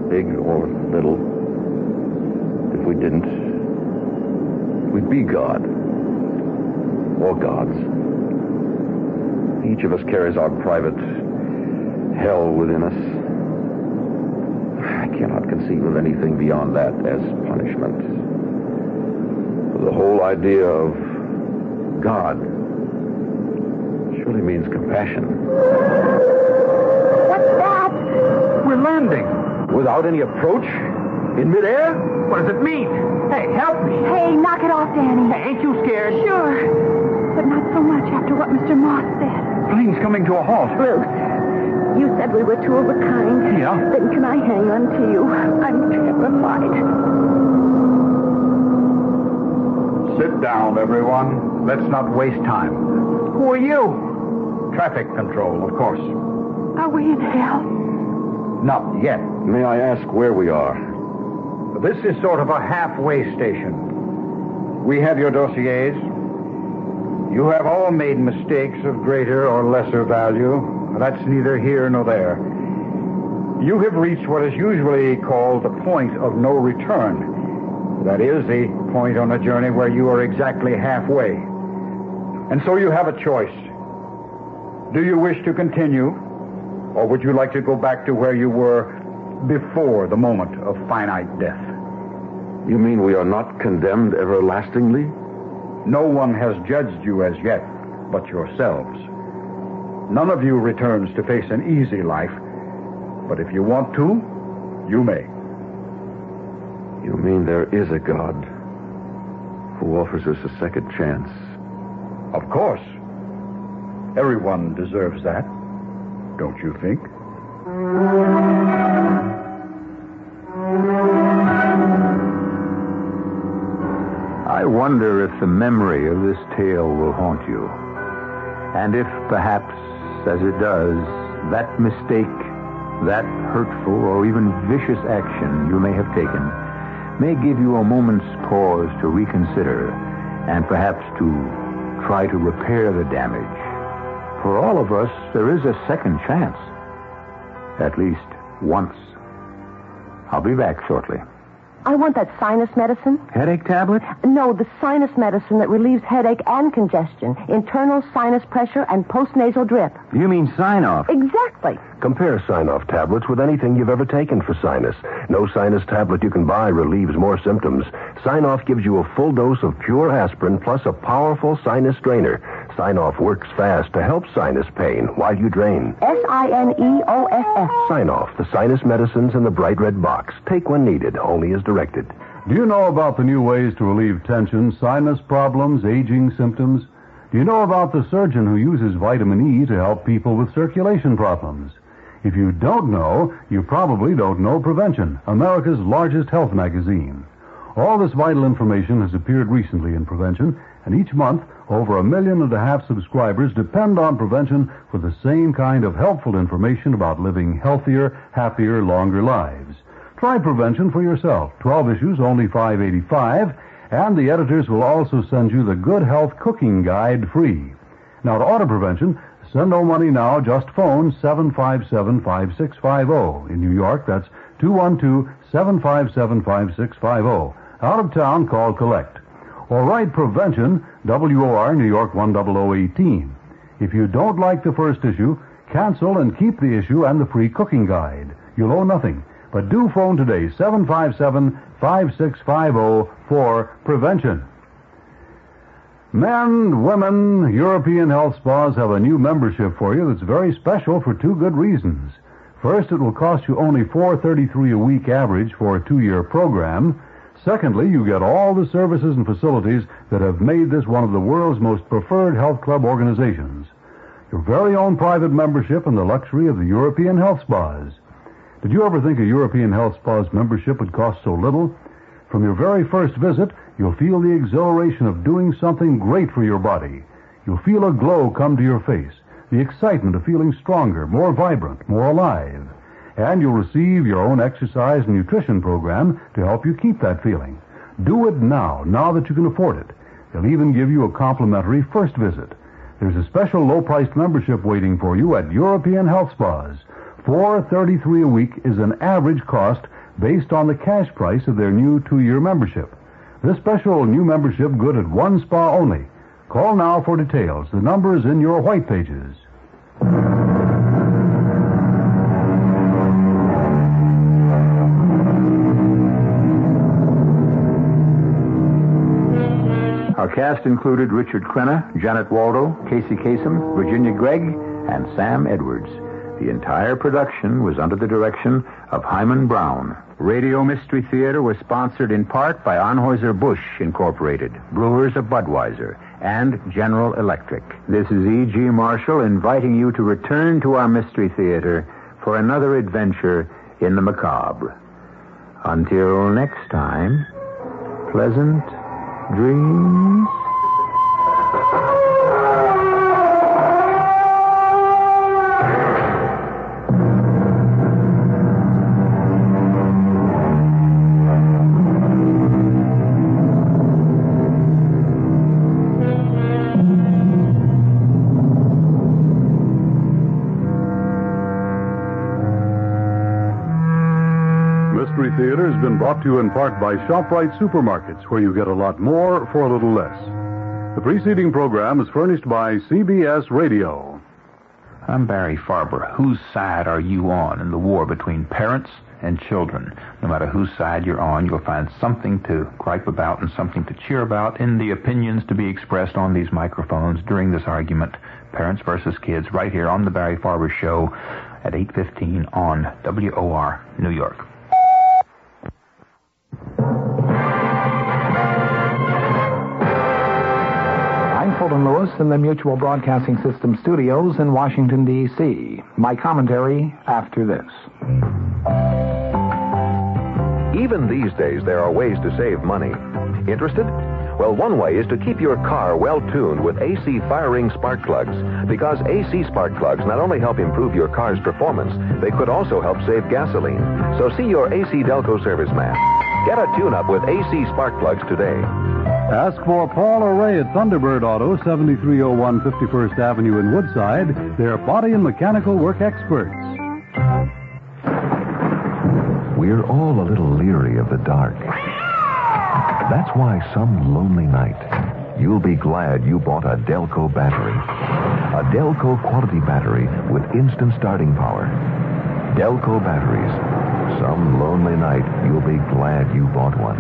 Big or little. If we didn't, we'd be God. Or gods. Each of us carries our private hell within us. I cannot conceive of anything beyond that as punishment. The whole idea of God surely means compassion. What's that? We're landing. Without any approach? In midair? What does it mean? Hey, help me. Hey, knock it off, Danny. Hey, ain't you scared? Sure. But not so much after what Mr. Moss said. Plane's coming to a halt. Bruce, you said we were two of a kind. Yeah. Then can I hang on to you? I'm terrified. Sit down, everyone. Let's not waste time. Who are you? Traffic control, of course. Are we in hell? Not yet. May I ask where we are? This is sort of a halfway station. We have your dossiers. You have all made mistakes of greater or lesser value. That's neither here nor there. You have reached what is usually called the point of no return. That is, the point on a journey where you are exactly halfway. And so you have a choice. Do you wish to continue, or would you like to go back to where you were before the moment of finite death? You mean we are not condemned everlastingly? No one has judged you as yet but yourselves. None of you returns to face an easy life, but if you want to, you may. You mean there is a God who offers us a second chance? Of course. Everyone deserves that, don't you think? I wonder if the memory of this tale will haunt you. And if perhaps, as it does, that mistake, that hurtful or even vicious action you may have taken may give you a moment's pause to reconsider and perhaps to try to repair the damage. For all of us, there is a second chance. At least once. I'll be back shortly. I want that sinus medicine. Headache tablet? No, the sinus medicine that relieves headache and congestion, internal sinus pressure, and postnasal drip. You mean Sine-Off? Exactly. Compare Sine-Off tablets with anything you've ever taken for sinus. No sinus tablet you can buy relieves more symptoms. Sine-Off gives you a full dose of pure aspirin plus a powerful sinus drainer. Sine-Off works fast to help sinus pain while you drain. S I N E O F F. Sine-Off, the sinus medicines in the bright red box. Take when needed, only as directed. Do you know about the new ways to relieve tension, sinus problems, aging symptoms? Do you know about the surgeon who uses vitamin E to help people with circulation problems? If you don't know, you probably don't know Prevention, America's largest health magazine. All this vital information has appeared recently in Prevention, and each month, over a million and a half subscribers depend on Prevention for the same kind of helpful information about living healthier, happier, longer lives. Try Prevention for yourself. 12 issues, only 585, and the editors will also send you the Good Health Cooking Guide free. Now, to order Prevention, send no money now, just phone 757-5650. In New York, that's 212-757-5650. Out of town, call collect. Or write Prevention, WOR, New York 10018. If you don't like the first issue, cancel and keep the issue and the free cooking guide. You'll owe nothing. But do phone today, 757-5650 for Prevention. Men, women, European health spas have a new membership for you that's very special for two good reasons. First, it will cost you only $4.33 a week average for a two-year program. Secondly, you get all the services and facilities that have made this one of the world's most preferred health club organizations. Your very own private membership and the luxury of the European health spas. Did you ever think a European health spa's membership would cost so little? From your very first visit, you'll feel the exhilaration of doing something great for your body. You'll feel a glow come to your face, the excitement of feeling stronger, more vibrant, more alive. And you'll receive your own exercise and nutrition program to help you keep that feeling. Do it now, now that you can afford it. They'll even give you a complimentary first visit. There's a special low-priced membership waiting for you at European Health Spas. Four thirty-three a week is an average cost based on the cash price of their new two-year membership. This special new membership good at one spa only. Call now for details. The number is in your white pages. Cast included Richard Crenna, Janet Waldo, Casey Kasem, Virginia Gregg, and Sam Edwards. The entire production was under the direction of Himan Brown. Radio Mystery Theater was sponsored in part by Anheuser-Busch Incorporated, Brewers of Budweiser, and General Electric. This is E.G. Marshall inviting you to return to our Mystery Theater for another adventure in the macabre. Until next time, pleasant dreams. Theater has been brought to you in part by ShopRite Supermarkets, where you get a lot more for a little less. The preceding program is furnished by CBS Radio. I'm Barry Farber. Whose side are you on in the war between parents and children? No matter whose side you're on, you'll find something to gripe about and something to cheer about in the opinions to be expressed on these microphones during this argument, Parents versus Kids, right here on the Barry Farber Show at 8:15 on WOR New York. Fulton Lewis in the Mutual Broadcasting System studios in Washington, D.C. My commentary after this. Even these days, there are ways to save money. Interested? Well, one way is to keep your car well tuned with AC firing spark plugs. Because AC spark plugs not only help improve your car's performance, they could also help save gasoline. So see your AC Delco serviceman. Get a tune-up with AC spark plugs today. Ask for Paul or Ray at Thunderbird Auto, 7301 51st Avenue in Woodside. They're body and mechanical work experts. We're all a little leery of the dark. That's why some lonely night, you'll be glad you bought a Delco battery. A Delco quality battery with instant starting power. Delco batteries. Some lonely night, you'll be glad you bought one.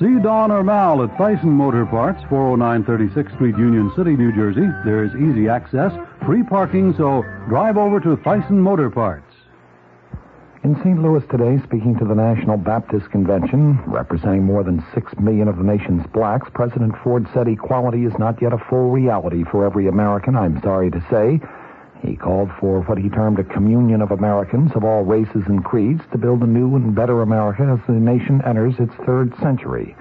See Don or Mal at Thyssen Motor Parts, 409 36th Street, Union City, New Jersey. There's easy access, free parking, so drive over to Thyssen Motor Parts. In St. Louis today, speaking to the National Baptist Convention, representing more than six million of the nation's blacks, President Ford said equality is not yet a full reality for every American, I'm sorry to say. He called for what he termed a communion of Americans of all races and creeds to build a new and better America as the nation enters its third century.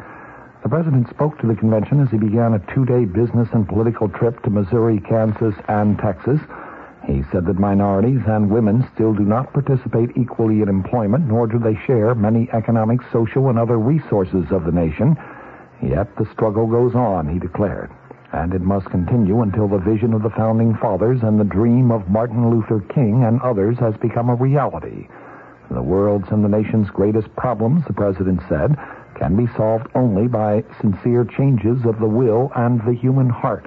The president spoke to the convention as he began a two-day business and political trip to Missouri, Kansas, and Texas. He said that minorities and women still do not participate equally in employment, nor do they share many economic, social, and other resources of the nation. Yet the struggle goes on, he declared and it must continue until the vision of the Founding Fathers and the dream of Martin Luther King and others has become a reality. The world's and the nation's greatest problems, the President said, can be solved only by sincere changes of the will and the human heart.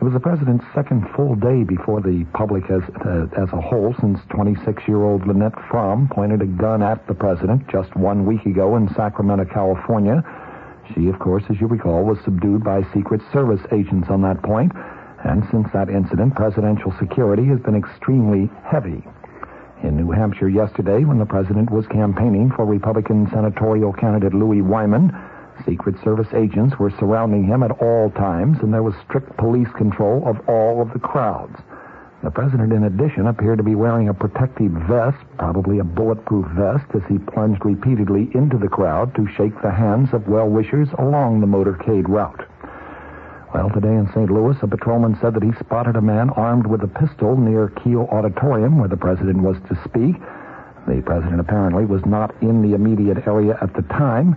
It was the President's second full day before the public as, uh, as a whole since 26-year-old Lynette Fromme pointed a gun at the President just one week ago in Sacramento, California, she, of course, as you recall, was subdued by Secret Service agents on that point, and since that incident, presidential security has been extremely heavy. In New Hampshire yesterday, when the president was campaigning for Republican senatorial candidate Louis Wyman, Secret Service agents were surrounding him at all times, and there was strict police control of all of the crowds. The president, in addition, appeared to be wearing a protective vest, probably a bulletproof vest, as he plunged repeatedly into the crowd to shake the hands of well-wishers along the motorcade route. Well, today in St. Louis, a patrolman said that he spotted a man armed with a pistol near Kiel Auditorium, where the president was to speak. The president apparently was not in the immediate area at the time.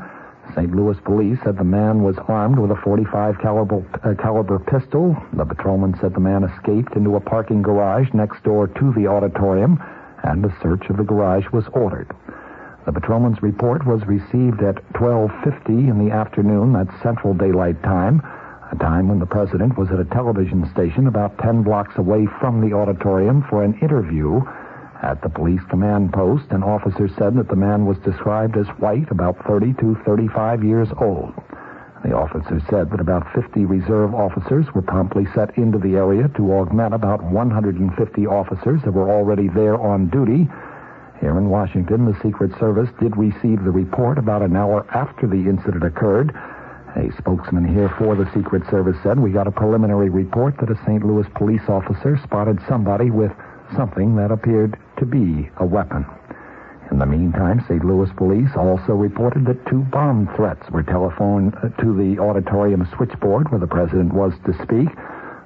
St. Louis police said the man was armed with a 45 caliber, uh, caliber pistol. The patrolman said the man escaped into a parking garage next door to the auditorium, and a search of the garage was ordered. The patrolman's report was received at 12:50 in the afternoon, that's Central Daylight Time, a time when the president was at a television station about 10 blocks away from the auditorium for an interview at the police command post, an officer said that the man was described as white, about 30 to 35 years old. The officer said that about 50 reserve officers were promptly set into the area to augment about 150 officers that were already there on duty. Here in Washington, the Secret Service did receive the report about an hour after the incident occurred. A spokesman here for the Secret Service said, We got a preliminary report that a St. Louis police officer spotted somebody with something that appeared to be a weapon. In the meantime, St. Louis police also reported that two bomb threats were telephoned uh, to the auditorium switchboard where the president was to speak.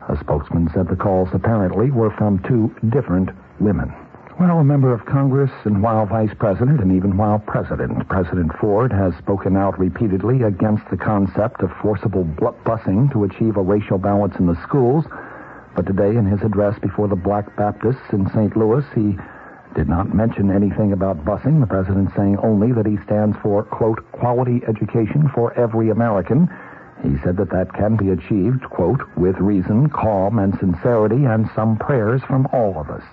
A spokesman said the calls apparently were from two different women. Well, a member of Congress and while vice president and even while president, President Ford has spoken out repeatedly against the concept of forcible busing to achieve a racial balance in the schools. But today, in his address before the Black Baptists in St. Louis, he did not mention anything about busing, the president saying only that he stands for, quote, quality education for every American. He said that that can be achieved, quote, with reason, calm, and sincerity, and some prayers from all of us.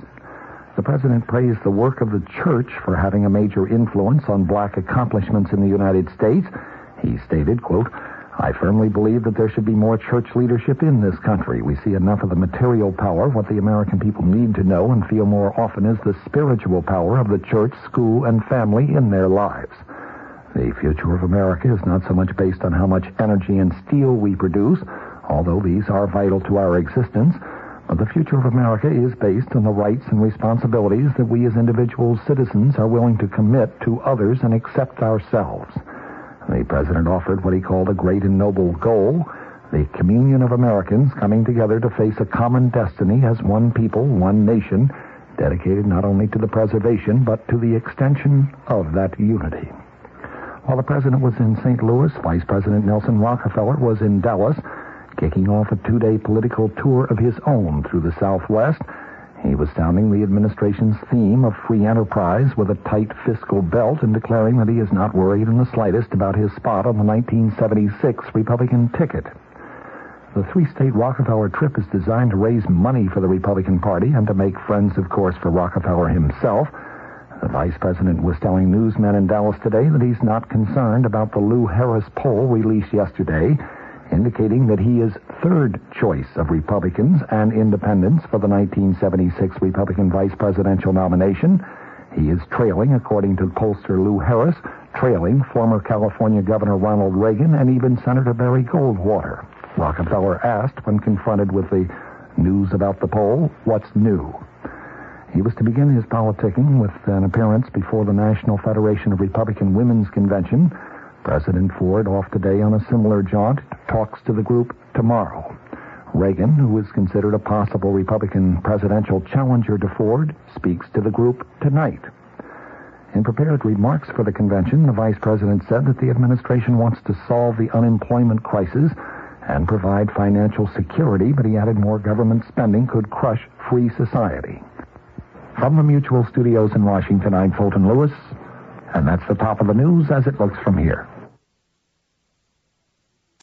The president praised the work of the church for having a major influence on black accomplishments in the United States. He stated, quote, I firmly believe that there should be more church leadership in this country. We see enough of the material power. What the American people need to know and feel more often is the spiritual power of the church, school, and family in their lives. The future of America is not so much based on how much energy and steel we produce, although these are vital to our existence, but the future of America is based on the rights and responsibilities that we as individual citizens are willing to commit to others and accept ourselves. The president offered what he called a great and noble goal the communion of Americans coming together to face a common destiny as one people, one nation, dedicated not only to the preservation but to the extension of that unity. While the president was in St. Louis, Vice President Nelson Rockefeller was in Dallas, kicking off a two-day political tour of his own through the Southwest. He was sounding the administration's theme of free enterprise with a tight fiscal belt and declaring that he is not worried in the slightest about his spot on the 1976 Republican ticket. The three-state Rockefeller trip is designed to raise money for the Republican Party and to make friends, of course, for Rockefeller himself. The vice president was telling newsmen in Dallas today that he's not concerned about the Lou Harris poll released yesterday, indicating that he is third choice of Republicans and independents for the 1976 Republican vice presidential nomination. He is trailing, according to pollster Lou Harris, trailing former California Governor Ronald Reagan and even Senator Barry Goldwater. Rockefeller asked when confronted with the news about the poll, what's new? He was to begin his politicking with an appearance before the National Federation of Republican Women's Convention. President Ford, off today on a similar jaunt, talks to the group tomorrow. Reagan, who is considered a possible Republican presidential challenger to Ford, speaks to the group tonight. In prepared remarks for the convention, the vice president said that the administration wants to solve the unemployment crisis and provide financial security, but he added more government spending could crush free society. From the Mutual Studios in Washington, I'm Fulton Lewis, and that's the top of the news as it looks from here.